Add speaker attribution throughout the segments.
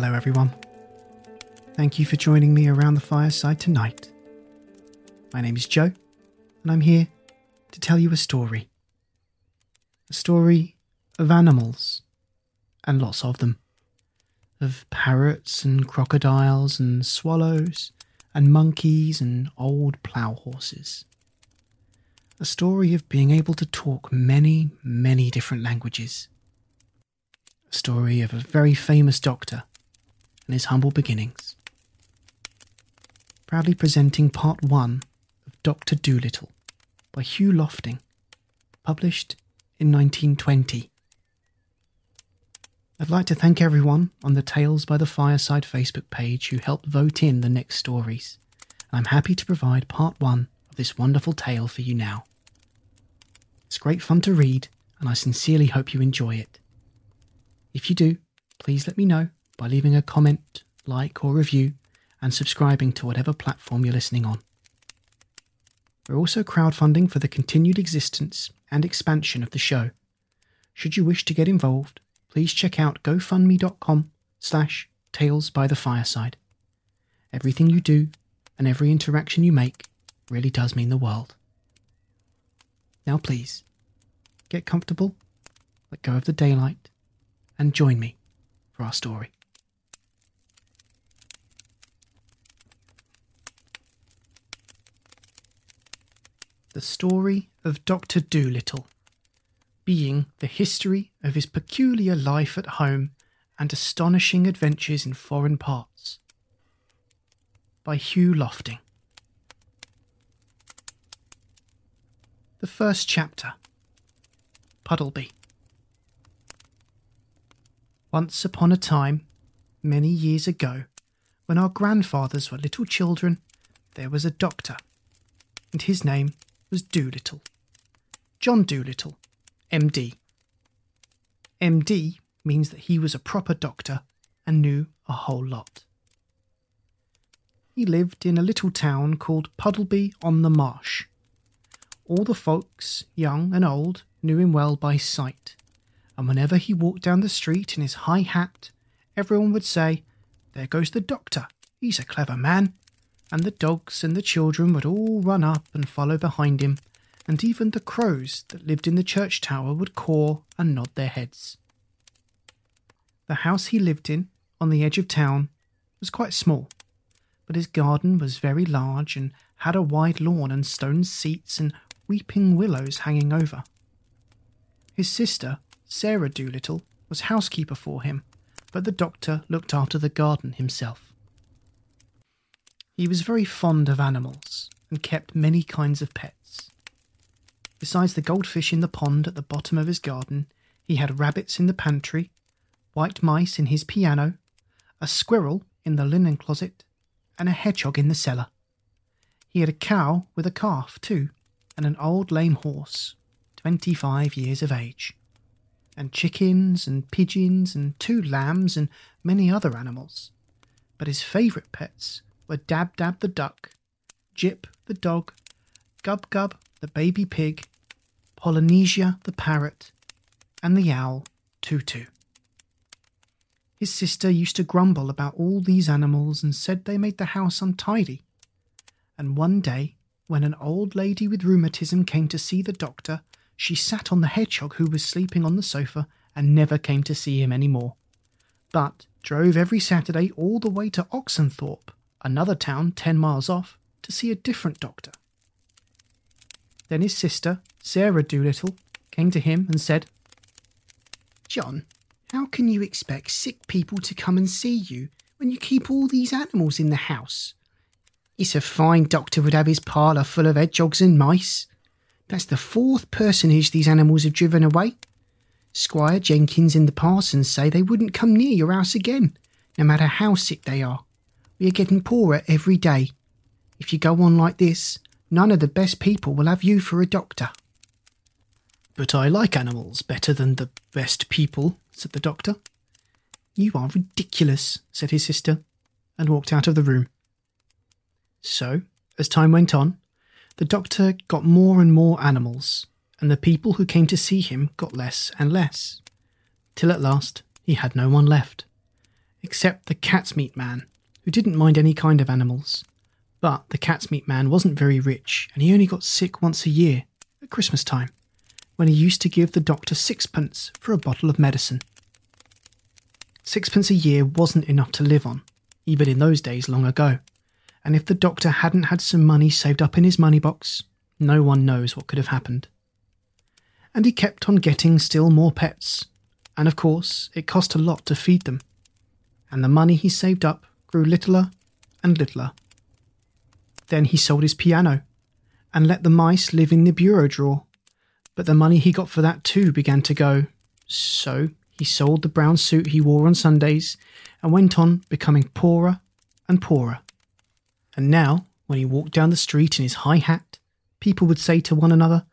Speaker 1: Hello, everyone. Thank you for joining me around the fireside tonight. My name is Joe, and I'm here to tell you a story. A story of animals, and lots of them. Of parrots and crocodiles and swallows and monkeys and old plough horses. A story of being able to talk many, many different languages. A story of a very famous doctor and his humble beginnings. Proudly presenting part one of Dr. Dolittle by Hugh Lofting, published in 1920. I'd like to thank everyone on the Tales by the Fireside Facebook page who helped vote in the next stories, I'm happy to provide part one of this wonderful tale for you now. It's great fun to read, and I sincerely hope you enjoy it. If you do, please let me know by leaving a comment, like, or review, and subscribing to whatever platform you're listening on. We're also crowdfunding for the continued existence and expansion of the show. Should you wish to get involved, please check out gofundme.com slash tales by the fireside. Everything you do and every interaction you make really does mean the world. Now please, get comfortable, let go of the daylight, and join me for our story. The story of Dr. Dolittle, being the history of his peculiar life at home and astonishing adventures in foreign parts. By Hugh Lofting. The first chapter Puddleby. Once upon a time, many years ago, when our grandfathers were little children, there was a doctor, and his name was Dolittle. John Dolittle, MD. MD means that he was a proper doctor and knew a whole lot. He lived in a little town called Puddleby on the Marsh. All the folks, young and old, knew him well by sight, and whenever he walked down the street in his high hat, everyone would say, There goes the doctor, he's a clever man and the dogs and the children would all run up and follow behind him, and even the crows that lived in the church tower would caw and nod their heads. The house he lived in, on the edge of town, was quite small, but his garden was very large and had a wide lawn and stone seats and weeping willows hanging over. His sister, Sarah Dolittle, was housekeeper for him, but the doctor looked after the garden himself. He was very fond of animals and kept many kinds of pets. Besides the goldfish in the pond at the bottom of his garden, he had rabbits in the pantry, white mice in his piano, a squirrel in the linen closet, and a hedgehog in the cellar. He had a cow with a calf, too, and an old lame horse, twenty five years of age, and chickens and pigeons and two lambs and many other animals. But his favourite pets were Dab Dab the duck, Jip the dog, Gub Gub the baby pig, Polynesia the parrot, and the owl Tutu. His sister used to grumble about all these animals and said they made the house untidy. And one day, when an old lady with rheumatism came to see the doctor, she sat on the hedgehog who was sleeping on the sofa and never came to see him any more, but drove every Saturday all the way to Oxenthorpe, another town ten miles off, to see a different doctor. Then his sister, Sarah Dolittle, came to him and said, John, how can you expect sick people to come and see you when you keep all these animals in the house? It's a fine doctor would have his parlour full of hedgehogs and mice. That's the fourth personage these animals have driven away. Squire Jenkins and the parsons say they wouldn't come near your house again, no matter how sick they are. We are getting poorer every day. If you go on like this, none of the best people will have you for a doctor. But I like animals better than the best people, said the doctor. You are ridiculous, said his sister, and walked out of the room. So, as time went on, the doctor got more and more animals, and the people who came to see him got less and less, till at last he had no one left, except the cat's meat man, who didn't mind any kind of animals. But the cat's meat man wasn't very rich, and he only got sick once a year, at Christmas time, when he used to give the doctor sixpence for a bottle of medicine. Sixpence a year wasn't enough to live on, even in those days long ago, and if the doctor hadn't had some money saved up in his money box, no one knows what could have happened. And he kept on getting still more pets, and of course, it cost a lot to feed them, and the money he saved up grew littler and littler. Then he sold his piano and let the mice live in the bureau drawer. But the money he got for that too began to go. So he sold the brown suit he wore on Sundays and went on becoming poorer and poorer. And now, when he walked down the street in his high hat, people would say to one another,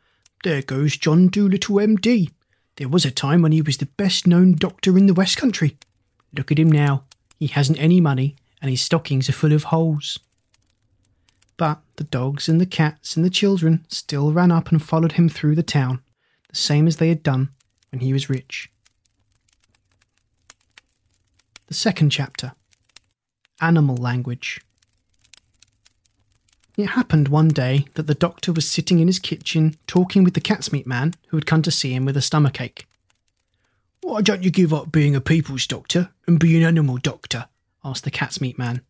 Speaker 1: There goes John Dolittle, MD. There was a time when he was the best known doctor in the West Country. Look at him now. He hasn't any money, and his stockings are full of holes. But the dogs and the cats and the children still ran up and followed him through the town, the same as they had done when he was rich. The second chapter Animal Language. It happened one day that the doctor was sitting in his kitchen talking with the cat's meat man who had come to see him with a stomachache. Why don't you give up being a people's doctor and be an animal doctor? Asked the cat's meat man.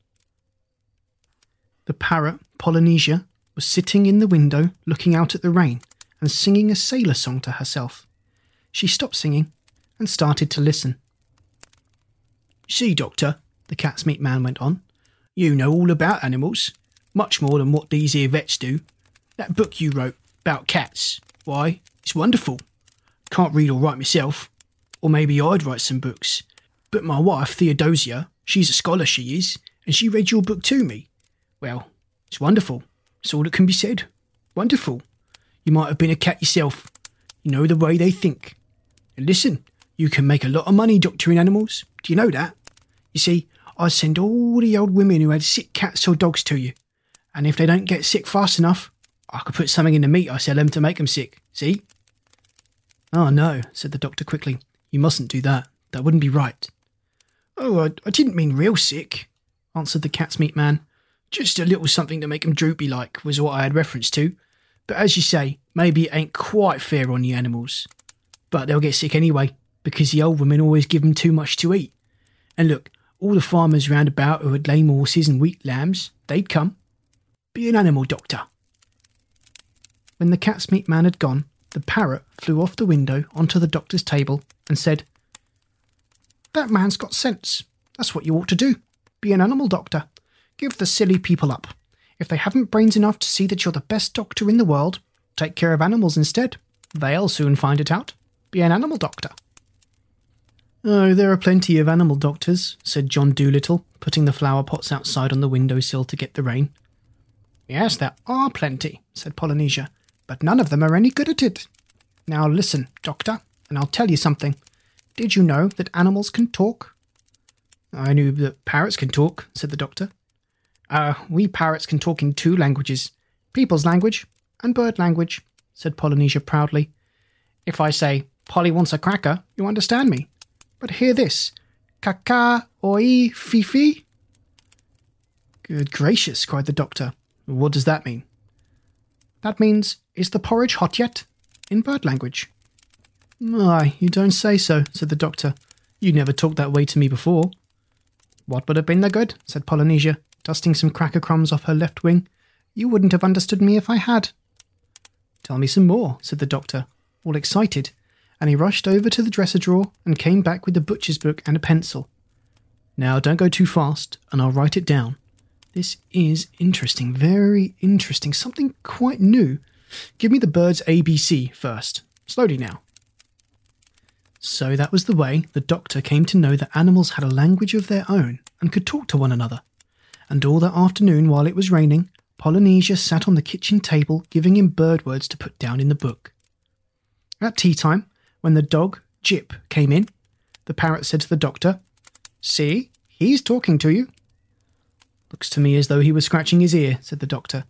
Speaker 1: The parrot, Polynesia, was sitting in the window looking out at the rain and singing a sailor song to herself. She stopped singing and started to listen. See, Doctor, the cat's meat man went on, you know all about animals, much more than what these here vets do. That book you wrote about cats, why, it's wonderful. Can't read or write myself, or maybe I'd write some books. But my wife, Theodosia, she's a scholar, she is, and she read your book to me. Well, it's wonderful. It's all that can be said. Wonderful. You might have been a cat yourself. You know the way they think. And listen, you can make a lot of money doctoring animals. Do you know that? You see, I send all the old women who had sick cats or dogs to you. And if they don't get sick fast enough, I could put something in the meat I sell them to make them sick. See? Oh, no, said the doctor quickly. You mustn't do that. That wouldn't be right. Oh, I, I didn't mean real sick, answered the cat's meat man. Just a little something to make 'em droopy like was what I had reference to. But as you say, maybe it ain't quite fair on the animals. But they'll get sick anyway, because the old women always give 'em too much to eat. And look, all the farmers round about who had lame horses and weak lambs, they'd come. Be an animal doctor. When the cat's meat man had gone, the parrot flew off the window onto the doctor's table and said, That man's got sense. That's what you ought to do. Be an animal doctor. Give the silly people up. If they haven't brains enough to see that you're the best doctor in the world, take care of animals instead. They'll soon find it out. Be an animal doctor. Oh, there are plenty of animal doctors, said John Dolittle, putting the flower pots outside on the window sill to get the rain. Yes, there are plenty, said Polynesia, but none of them are any good at it. Now listen, Doctor, and I'll tell you something. Did you know that animals can talk? I knew that parrots can talk, said the doctor. Uh, we parrots can talk in two languages people's language and bird language, said Polynesia proudly. If I say, Polly wants a cracker, you understand me. But hear this Kaka, oi, Fifi? Good gracious, cried the doctor. What does that mean? That means, is the porridge hot yet? In bird language. Why, you don't say so, said the doctor. You never talked that way to me before. What would have been the good? said Polynesia, dusting some cracker crumbs off her left wing. You wouldn't have understood me if I had. Tell me some more, said the doctor, all excited, and he rushed over to the dresser drawer and came back with the butcher's book and a pencil. Now, don't go too fast, and I'll write it down. This is interesting, very interesting, something quite new. Give me the bird's ABC first. Slowly now. So that was the way the doctor came to know that animals had a language of their own and could talk to one another. And all that afternoon, while it was raining, Polynesia sat on the kitchen table giving him bird words to put down in the book. At tea time, when the dog, Jip, came in, the parrot said to the doctor, See, he's talking to you. Looks to me as though he was scratching his ear, said the doctor.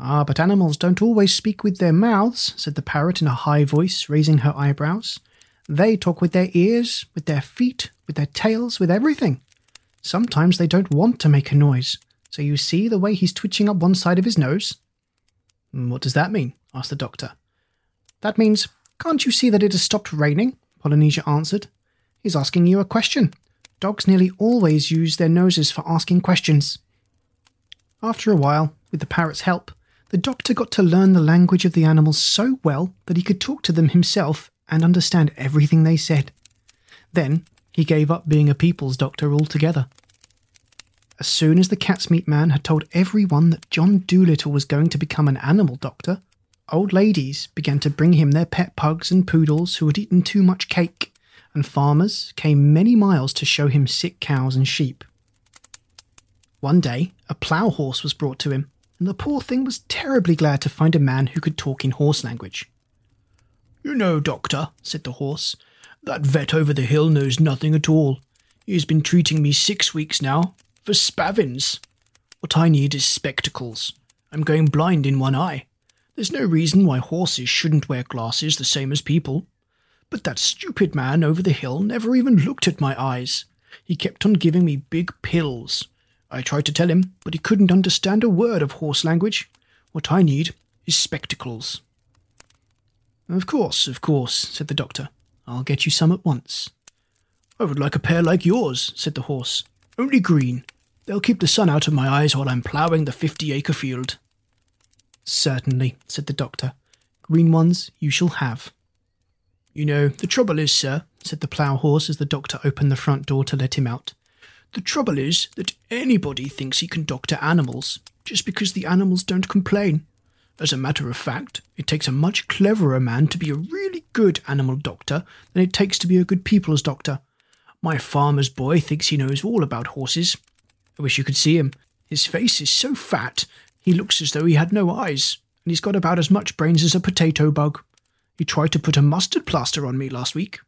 Speaker 1: Ah, but animals don't always speak with their mouths, said the parrot in a high voice, raising her eyebrows. They talk with their ears, with their feet, with their tails, with everything. Sometimes they don't want to make a noise, so you see the way he's twitching up one side of his nose? What does that mean? asked the doctor. That means, can't you see that it has stopped raining? Polynesia answered. He's asking you a question. Dogs nearly always use their noses for asking questions. After a while, with the parrot's help, the doctor got to learn the language of the animals so well that he could talk to them himself and understand everything they said. Then he gave up being a people's doctor altogether. As soon as the cat's meat man had told everyone that John Dolittle was going to become an animal doctor, old ladies began to bring him their pet pugs and poodles who had eaten too much cake, and farmers came many miles to show him sick cows and sheep. One day, a plough horse was brought to him, and the poor thing was terribly glad to find a man who could talk in horse language. You know, doctor, said the horse, that vet over the hill knows nothing at all. He has been treating me six weeks now, for spavins. What I need is spectacles. I'm going blind in one eye. There's no reason why horses shouldn't wear glasses the same as people. But that stupid man over the hill never even looked at my eyes. He kept on giving me big pills. I tried to tell him, but he couldn't understand a word of horse language. What I need is spectacles. Of course, of course, said the doctor. I'll get you some at once. I would like a pair like yours, said the horse. Only green. They'll keep the sun out of my eyes while I'm ploughing the fifty acre field. Certainly, said the doctor. Green ones you shall have. You know, the trouble is, sir, said the plough horse as the doctor opened the front door to let him out. The trouble is that anybody thinks he can doctor animals, just because the animals don't complain. As a matter of fact, it takes a much cleverer man to be a really good animal doctor than it takes to be a good people's doctor. My farmer's boy thinks he knows all about horses. I wish you could see him. His face is so fat, he looks as though he had no eyes, and he's got about as much brains as a potato bug. He tried to put a mustard plaster on me last week.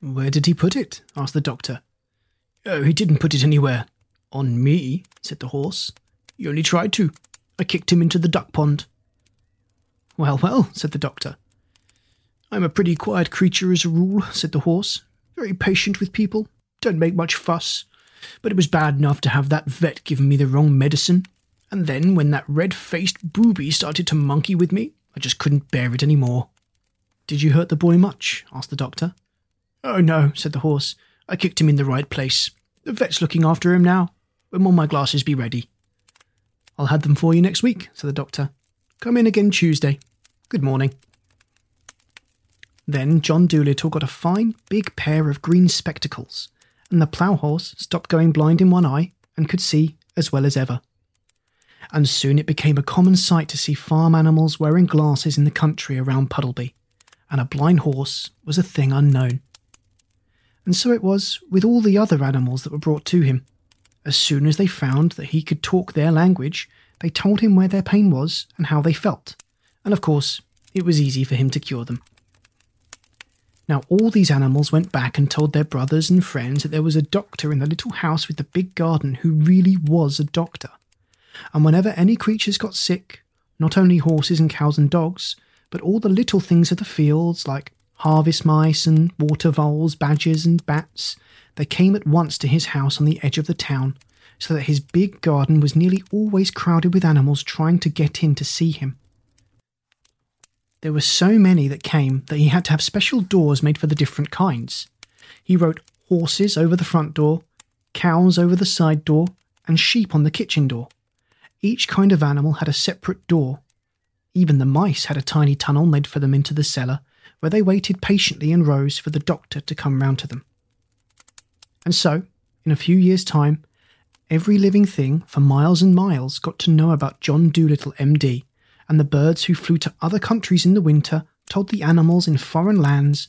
Speaker 1: Where did he put it? asked the doctor. Oh, he didn't put it anywhere. On me, said the horse. He only tried to. I kicked him into the duck pond. Well, well, said the doctor. I'm a pretty quiet creature as a rule, said the horse. Very patient with people. Don't make much fuss. But it was bad enough to have that vet giving me the wrong medicine. And then, when that red faced booby started to monkey with me, I just couldn't bear it any more. Did you hurt the boy much? asked the doctor. Oh, no, said the horse. I kicked him in the right place. The vet's looking after him now. When will my glasses be ready? I'll have them for you next week, said the doctor. Come in again Tuesday. Good morning. Then John Dolittle got a fine big pair of green spectacles, and the plough horse stopped going blind in one eye and could see as well as ever. And soon it became a common sight to see farm animals wearing glasses in the country around Puddleby, and a blind horse was a thing unknown. And so it was with all the other animals that were brought to him. As soon as they found that he could talk their language, they told him where their pain was and how they felt, and of course, it was easy for him to cure them. Now, all these animals went back and told their brothers and friends that there was a doctor in the little house with the big garden who really was a doctor. And whenever any creatures got sick, not only horses and cows and dogs, but all the little things of the fields like harvest mice and water voles, badgers and bats, They came at once to his house on the edge of the town, so that his big garden was nearly always crowded with animals trying to get in to see him. There were so many that came that he had to have special doors made for the different kinds. He wrote horses over the front door, cows over the side door, and sheep on the kitchen door. Each kind of animal had a separate door. Even the mice had a tiny tunnel made for them into the cellar, where they waited patiently in rows for the doctor to come round to them. And so, in a few years' time, every living thing for miles and miles got to know about John Dolittle, MD, and the birds who flew to other countries in the winter told the animals in foreign lands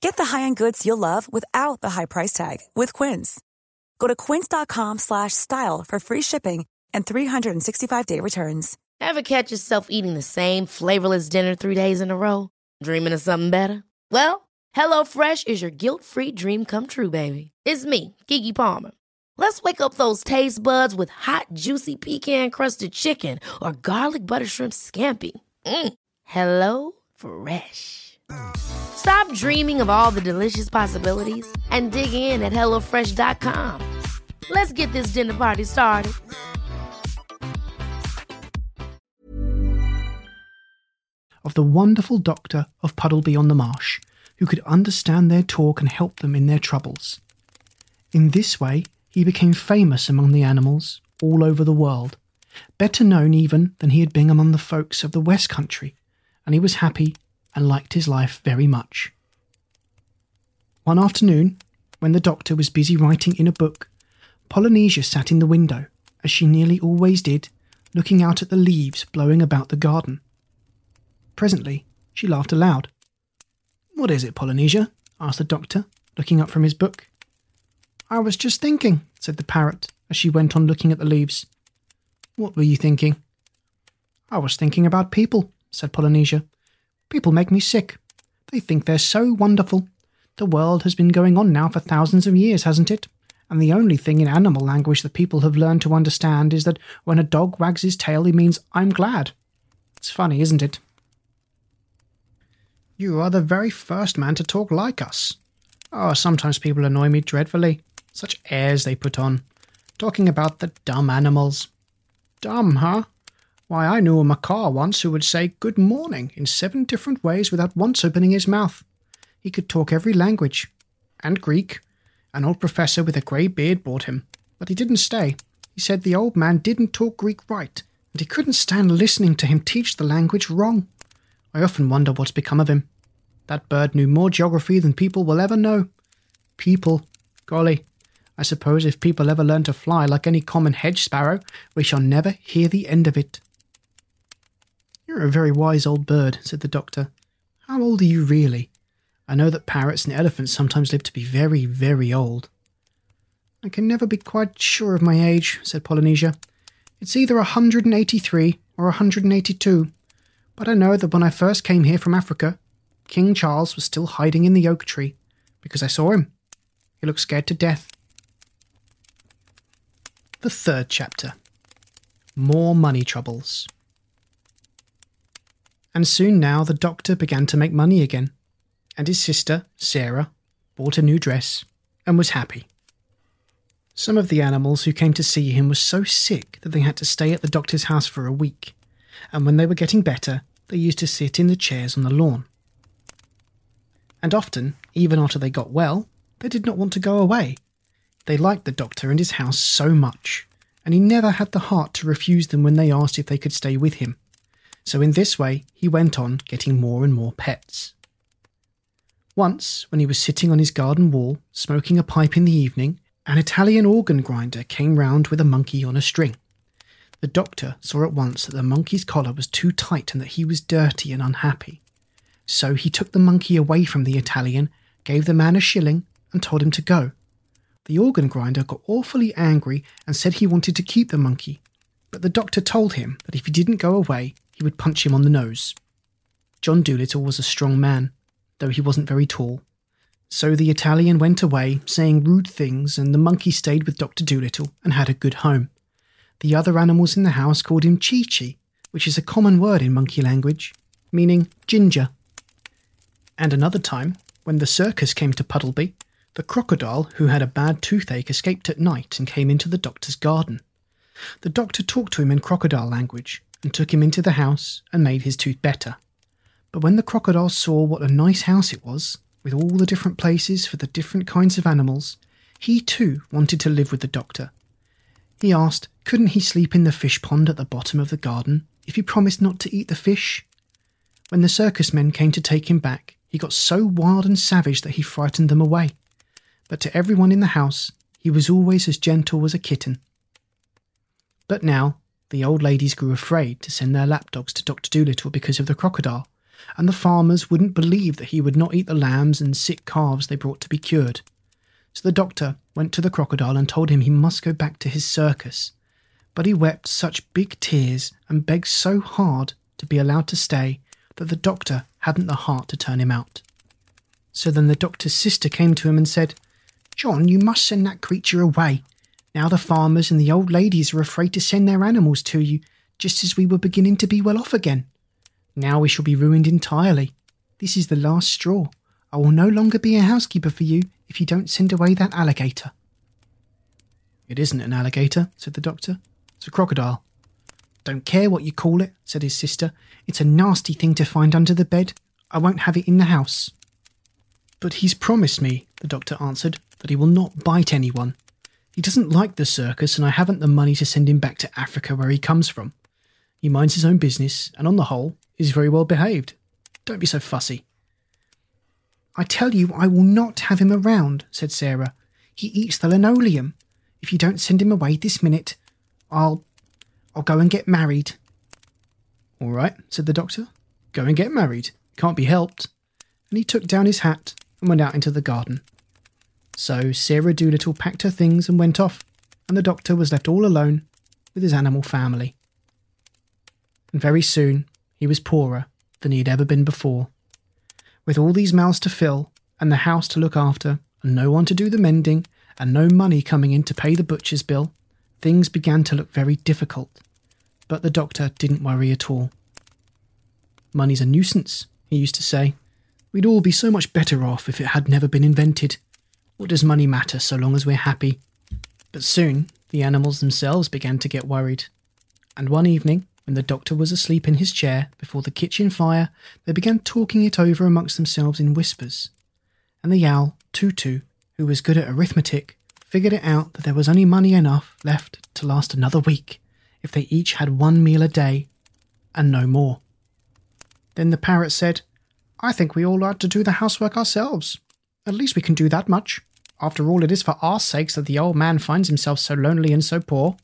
Speaker 2: Get the high-end goods you'll love without the high price tag with Quince. Go to quince.com slash style for free shipping and 365-day returns.
Speaker 3: Ever catch yourself eating the same flavorless dinner three days in a row? Dreaming of something better? Well, HelloFresh is your guilt-free dream come true, baby. It's me, Keke Palmer. Let's wake up those taste buds with hot, juicy pecan-crusted chicken or garlic butter shrimp scampi. Mm. Hello Fresh. Stop dreaming of all the delicious possibilities and dig in at HelloFresh.com. Let's get this dinner party started.
Speaker 1: of the wonderful doctor of Puddleby on the Marsh, who could understand their talk and help them in their troubles. In this way, he became famous among the animals all over the world, better known even than he had been among the folks of the West Country, and he was happy and liked his life very much. One afternoon, when the doctor was busy writing in a book, Polynesia sat in the window, as she nearly always did, looking out at the leaves blowing about the garden. Presently, she laughed aloud. What is it, Polynesia? asked the doctor, looking up from his book. I was just thinking, said the parrot, as she went on looking at the leaves. What were you thinking? I was thinking about people, said Polynesia. People make me sick. They think they're so wonderful. The world has been going on now for thousands of years, hasn't it? And the only thing in animal language that people have learned to understand is that when a dog wags his tail, he means, I'm glad. It's funny, isn't it? You are the very first man to talk like us. Oh, sometimes people annoy me dreadfully. Such airs they put on. Talking about the dumb animals. Dumb, huh? Why, I knew a macaw once who would say good morning in seven different ways without once opening his mouth. He could talk every language. And Greek. An old professor with a grey beard brought him. But he didn't stay. He said the old man didn't talk Greek right, and he couldn't stand listening to him teach the language wrong. I often wonder what's become of him. That bird knew more geography than people will ever know. People. Golly. I suppose if people ever learn to fly like any common hedge sparrow, we shall never hear the end of it. You're a very wise old bird, said the doctor. How old are you really? I know that parrots and elephants sometimes live to be very, very old. I can never be quite sure of my age, said Polynesia. It's either a 183 or a 182. But I know that when I first came here from Africa, King Charles was still hiding in the oak tree, because I saw him. He looked scared to death. The third chapter More Money Troubles. And soon now the doctor began to make money again, and his sister, Sarah, bought a new dress and was happy. Some of the animals who came to see him were so sick that they had to stay at the doctor's house for a week, and when they were getting better, they used to sit in the chairs on the lawn. And often, even after they got well, they did not want to go away. They liked the doctor and his house so much, and he never had the heart to refuse them when they asked if they could stay with him. So in this way, he went on getting more and more pets. Once, when he was sitting on his garden wall, smoking a pipe in the evening, an Italian organ grinder came round with a monkey on a string. The doctor saw at once that the monkey's collar was too tight and that he was dirty and unhappy. So he took the monkey away from the Italian, gave the man a shilling, and told him to go. The organ grinder got awfully angry and said he wanted to keep the monkey, but the doctor told him that if he didn't go away, he would punch him on the nose. John Dolittle was a strong man, though he wasn't very tall. So the Italian went away, saying rude things, and the monkey stayed with Dr. Dolittle and had a good home. The other animals in the house called him Chi Chi, which is a common word in monkey language, meaning ginger. And another time, when the circus came to Puddleby, the crocodile who had a bad toothache escaped at night and came into the doctor's garden. The doctor talked to him in crocodile language and took him into the house and made his tooth better. But when the crocodile saw what a nice house it was, with all the different places for the different kinds of animals, he too wanted to live with the doctor he asked, couldn't he sleep in the fish pond at the bottom of the garden if he promised not to eat the fish? When the circus men came to take him back, he got so wild and savage that he frightened them away. But to everyone in the house, he was always as gentle as a kitten. But now, the old ladies grew afraid to send their lapdogs to Dr. Dolittle because of the crocodile, and the farmers wouldn't believe that he would not eat the lambs and sick calves they brought to be cured. So the doctor went to the crocodile and told him he must go back to his circus. But he wept such big tears and begged so hard to be allowed to stay that the doctor hadn't the heart to turn him out. So then the doctor's sister came to him and said, John, you must send that creature away. Now the farmers and the old ladies are afraid to send their animals to you, just as we were beginning to be well off again. Now we shall be ruined entirely. This is the last straw. I will no longer be a housekeeper for you if you don't send away that alligator. It isn't an alligator, said the doctor. It's a crocodile. Don't care what you call it, said his sister. It's a nasty thing to find under the bed. I won't have it in the house. But he's promised me, the doctor answered, that he will not bite anyone. He doesn't like the circus, and I haven't the money to send him back to Africa where he comes from. He minds his own business, and on the whole, is very well behaved. Don't be so fussy. I tell you, I will not have him around, said Sarah. He eats the linoleum. If you don't send him away this minute, I'll. I'll go and get married. All right, said the doctor. Go and get married. Can't be helped. And he took down his hat and went out into the garden. So Sarah Dolittle packed her things and went off, and the doctor was left all alone with his animal family. And very soon he was poorer than he had ever been before. With all these mouths to fill, and the house to look after, and no one to do the mending, and no money coming in to pay the butcher's bill, things began to look very difficult. But the doctor didn't worry at all. Money's a nuisance, he used to say. We'd all be so much better off if it had never been invented. What does money matter so long as we're happy? But soon the animals themselves began to get worried. And one evening, when the doctor was asleep in his chair before the kitchen fire, they began talking it over amongst themselves in whispers. And the owl, Tutu, who was good at arithmetic, figured it out that there was only money enough left to last another week if they each had one meal a day and no more. Then the parrot said, I think we all ought to do the housework ourselves. At least we can do that much. After all, it is for our sakes that the old man finds himself so lonely and so poor.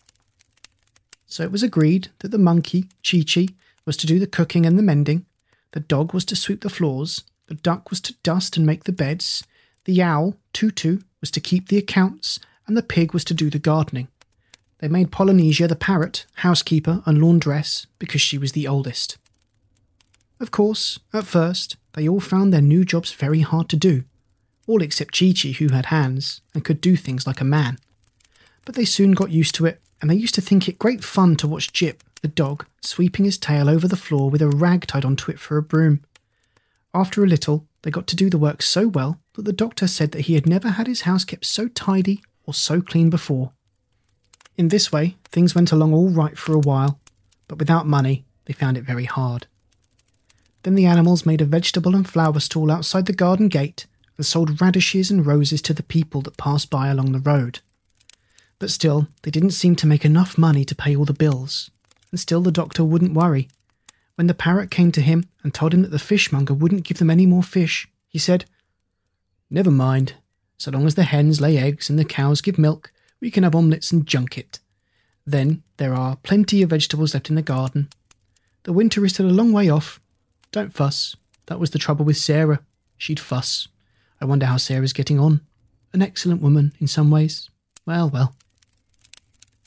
Speaker 1: So it was agreed that the monkey, Chi Chi, was to do the cooking and the mending, the dog was to sweep the floors, the duck was to dust and make the beds, the owl, Tutu, was to keep the accounts, and the pig was to do the gardening. They made Polynesia the parrot, housekeeper, and laundress because she was the oldest. Of course, at first, they all found their new jobs very hard to do, all except Chi Chi, who had hands and could do things like a man. But they soon got used to it, and they used to think it great fun to watch Jip, the dog, sweeping his tail over the floor with a rag tied onto it for a broom. After a little, they got to do the work so well that the doctor said that he had never had his house kept so tidy or so clean before. In this way, things went along all right for a while, but without money, they found it very hard. Then the animals made a vegetable and flower stall outside the garden gate and sold radishes and roses to the people that passed by along the road. But still, they didn't seem to make enough money to pay all the bills, and still the doctor wouldn't worry. When the parrot came to him and told him that the fishmonger wouldn't give them any more fish, he said, Never mind. So long as the hens lay eggs and the cows give milk, we can have omelettes and junket. Then there are plenty of vegetables left in the garden. The winter is still a long way off. Don't fuss. That was the trouble with Sarah. She'd fuss. I wonder how Sarah's getting on. An excellent woman in some ways. Well, well.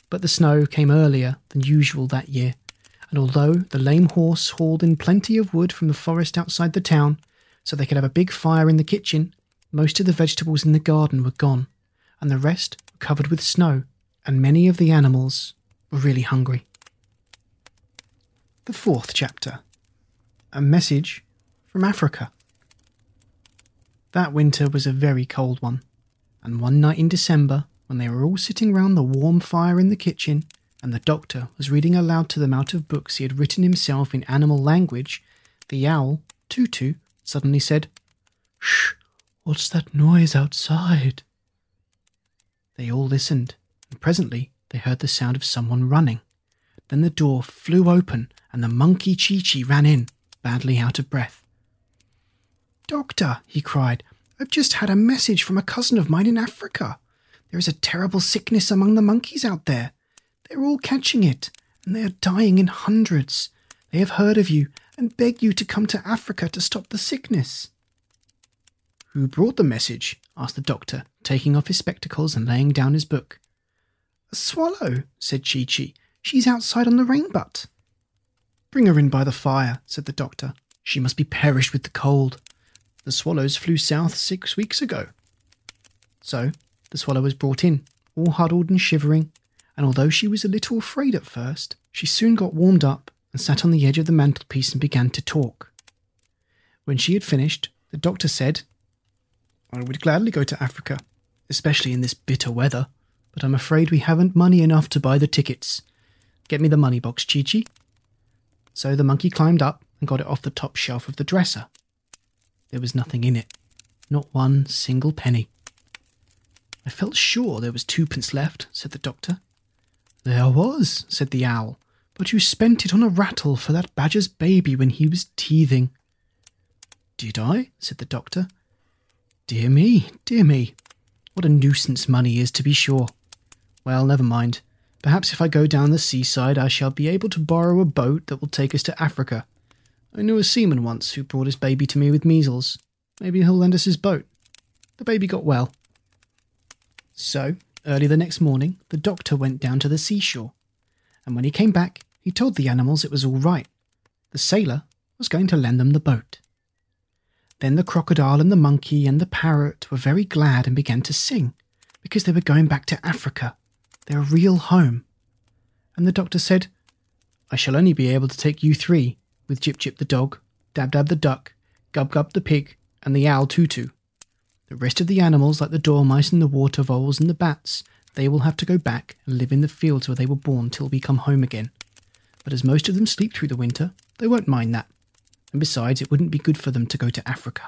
Speaker 1: But the snow came earlier than usual that year, and although the lame horse hauled in plenty of wood from the forest outside the town, so they could have a big fire in the kitchen, most of the vegetables in the garden were gone, and the rest were covered with snow, and many of the animals were really hungry. The fourth chapter A Message from Africa. That winter was a very cold one, and one night in December, when they were all sitting round the warm fire in the kitchen, and the doctor was reading aloud to them out of books he had written himself in animal language, the owl, Tutu, suddenly said, Shh, what's that noise outside? They all listened, and presently they heard the sound of someone running. Then the door flew open, and the monkey Chi Chi ran in, badly out of breath. Doctor, he cried, I've just had a message from a cousin of mine in Africa. There is a terrible sickness among the monkeys out there. They're all catching it, and they are dying in hundreds. They have heard of you and beg you to come to Africa to stop the sickness. Who brought the message? asked the doctor, taking off his spectacles and laying down his book. A swallow, said Chi Chi. She's outside on the rain butt. Bring her in by the fire, said the doctor. She must be perished with the cold. The swallows flew south six weeks ago. So the swallow was brought in, all huddled and shivering, and although she was a little afraid at first, she soon got warmed up and sat on the edge of the mantelpiece and began to talk. When she had finished, the doctor said, I would gladly go to Africa, especially in this bitter weather, but I'm afraid we haven't money enough to buy the tickets. Get me the money box, Chi Chi. So the monkey climbed up and got it off the top shelf of the dresser. There was nothing in it, not one single penny. I felt sure there was twopence left, said the doctor. There was, said the owl, but you spent it on a rattle for that badger's baby when he was teething. Did I? said the doctor. Dear me, dear me. What a nuisance money is, to be sure. Well, never mind. Perhaps if I go down the seaside, I shall be able to borrow a boat that will take us to Africa. I knew a seaman once who brought his baby to me with measles. Maybe he'll lend us his boat. The baby got well. So, early the next morning, the doctor went down to the seashore. And when he came back, he told the animals it was all right. The sailor was going to lend them the boat. Then the crocodile and the monkey and the parrot were very glad and began to sing, because they were going back to Africa, their real home. And the doctor said, I shall only be able to take you three, with Jip Jip the dog, Dab Dab the duck, Gub Gub the pig, and the owl Tutu. The rest of the animals, like the dormice and the water voles and the bats, they will have to go back and live in the fields where they were born till we come home again. But as most of them sleep through the winter, they won't mind that. And besides, it wouldn't be good for them to go to Africa.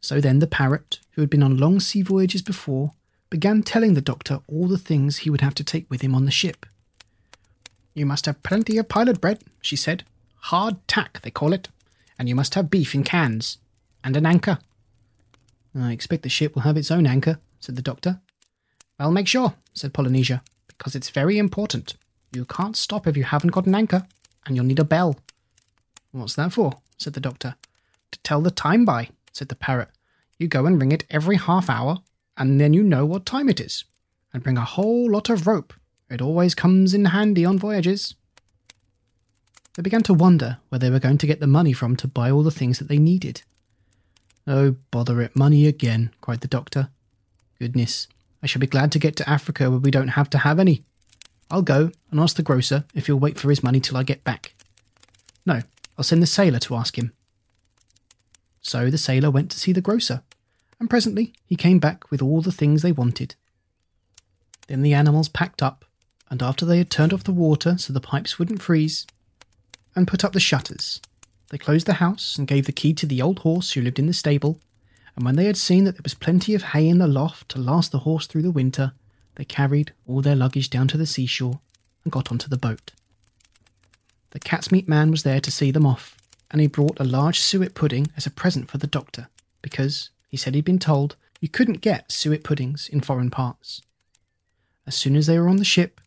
Speaker 1: So then the parrot, who had been on long sea voyages before, began telling the doctor all the things he would have to take with him on the ship. You must have plenty of pilot bread, she said. Hard tack, they call it. And you must have beef in cans. And an anchor. I expect the ship will have its own anchor, said the doctor. Well, make sure, said Polynesia, because it's very important. You can't stop if you haven't got an anchor. and you'll need a bell. What's that for? said the doctor. To tell the time by, said the parrot. You go and ring it every half hour, and then you know what time it is. And bring a whole lot of rope. It always comes in handy on voyages. They began to wonder where they were going to get the money from to buy all the things that they needed. Oh, bother it, money again, cried the doctor. Goodness, I shall be glad to get to Africa where we don't have to have any. I'll go and ask the grocer if he'll wait for his money till I get back. No, I'll send the sailor to ask him. So the sailor went to see the grocer, and presently he came back with all the things they wanted. Then the animals packed up, and after they had turned off the water so the pipes wouldn't freeze, and put up the shutters, they closed the house and gave the key to the old horse who lived in the stable, and when they had seen that there was plenty of hay in the loft to last the horse through the winter, they carried all their luggage down to the seashore and got onto the boat. The cat's meat man was there to see them off, and he brought a large suet pudding as a present for the doctor, because, he said he'd been told, you couldn't get suet puddings in foreign parts. As soon as they were on the ship,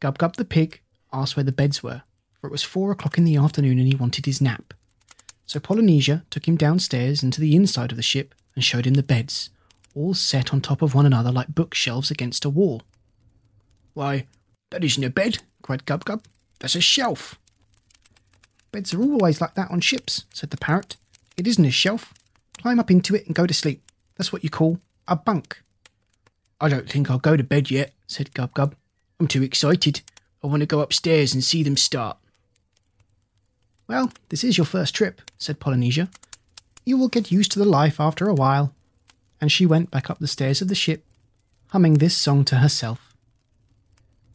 Speaker 1: Gub Gub the pig asked where the beds were, for it was four o'clock in the afternoon and he wanted his nap. So Polynesia took him downstairs into the inside of the ship and showed him the beds, all set on top of one another like bookshelves against a wall. Why, that isn't a bed, cried Gub Gub. That's a shelf. Beds are always like that on ships, said the parrot. It isn't a shelf. Climb up into it and go to sleep. That's what you call a bunk. I don't think I'll go to bed yet, said Gub Gub. I'm too excited. I want to go upstairs and see them start. Well, this is your first trip, said Polynesia. You will get used to the life after a while. And she went back up the stairs of the ship, humming this song to herself.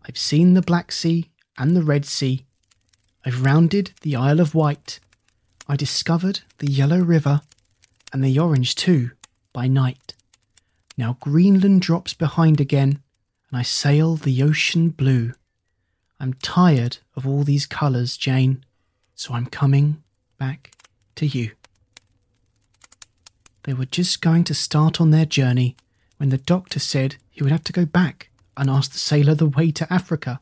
Speaker 1: I've seen the Black Sea and the Red Sea. I've rounded the Isle of Wight. I discovered the Yellow River and the Orange too by night. Now Greenland drops behind again, and I sail the ocean blue. I'm tired of all these colours, Jane, so I'm coming back to you. They were just going to start on their journey when the doctor said he would have to go back and ask the sailor the way to Africa.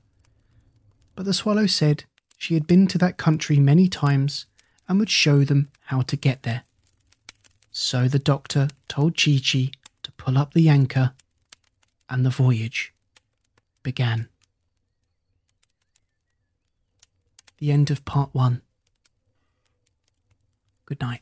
Speaker 1: But the swallow said she had been to that country many times and would show them how to get there. So the doctor told Chee-Chee to pull up the anchor, and the voyage began. The end of part one. Good night.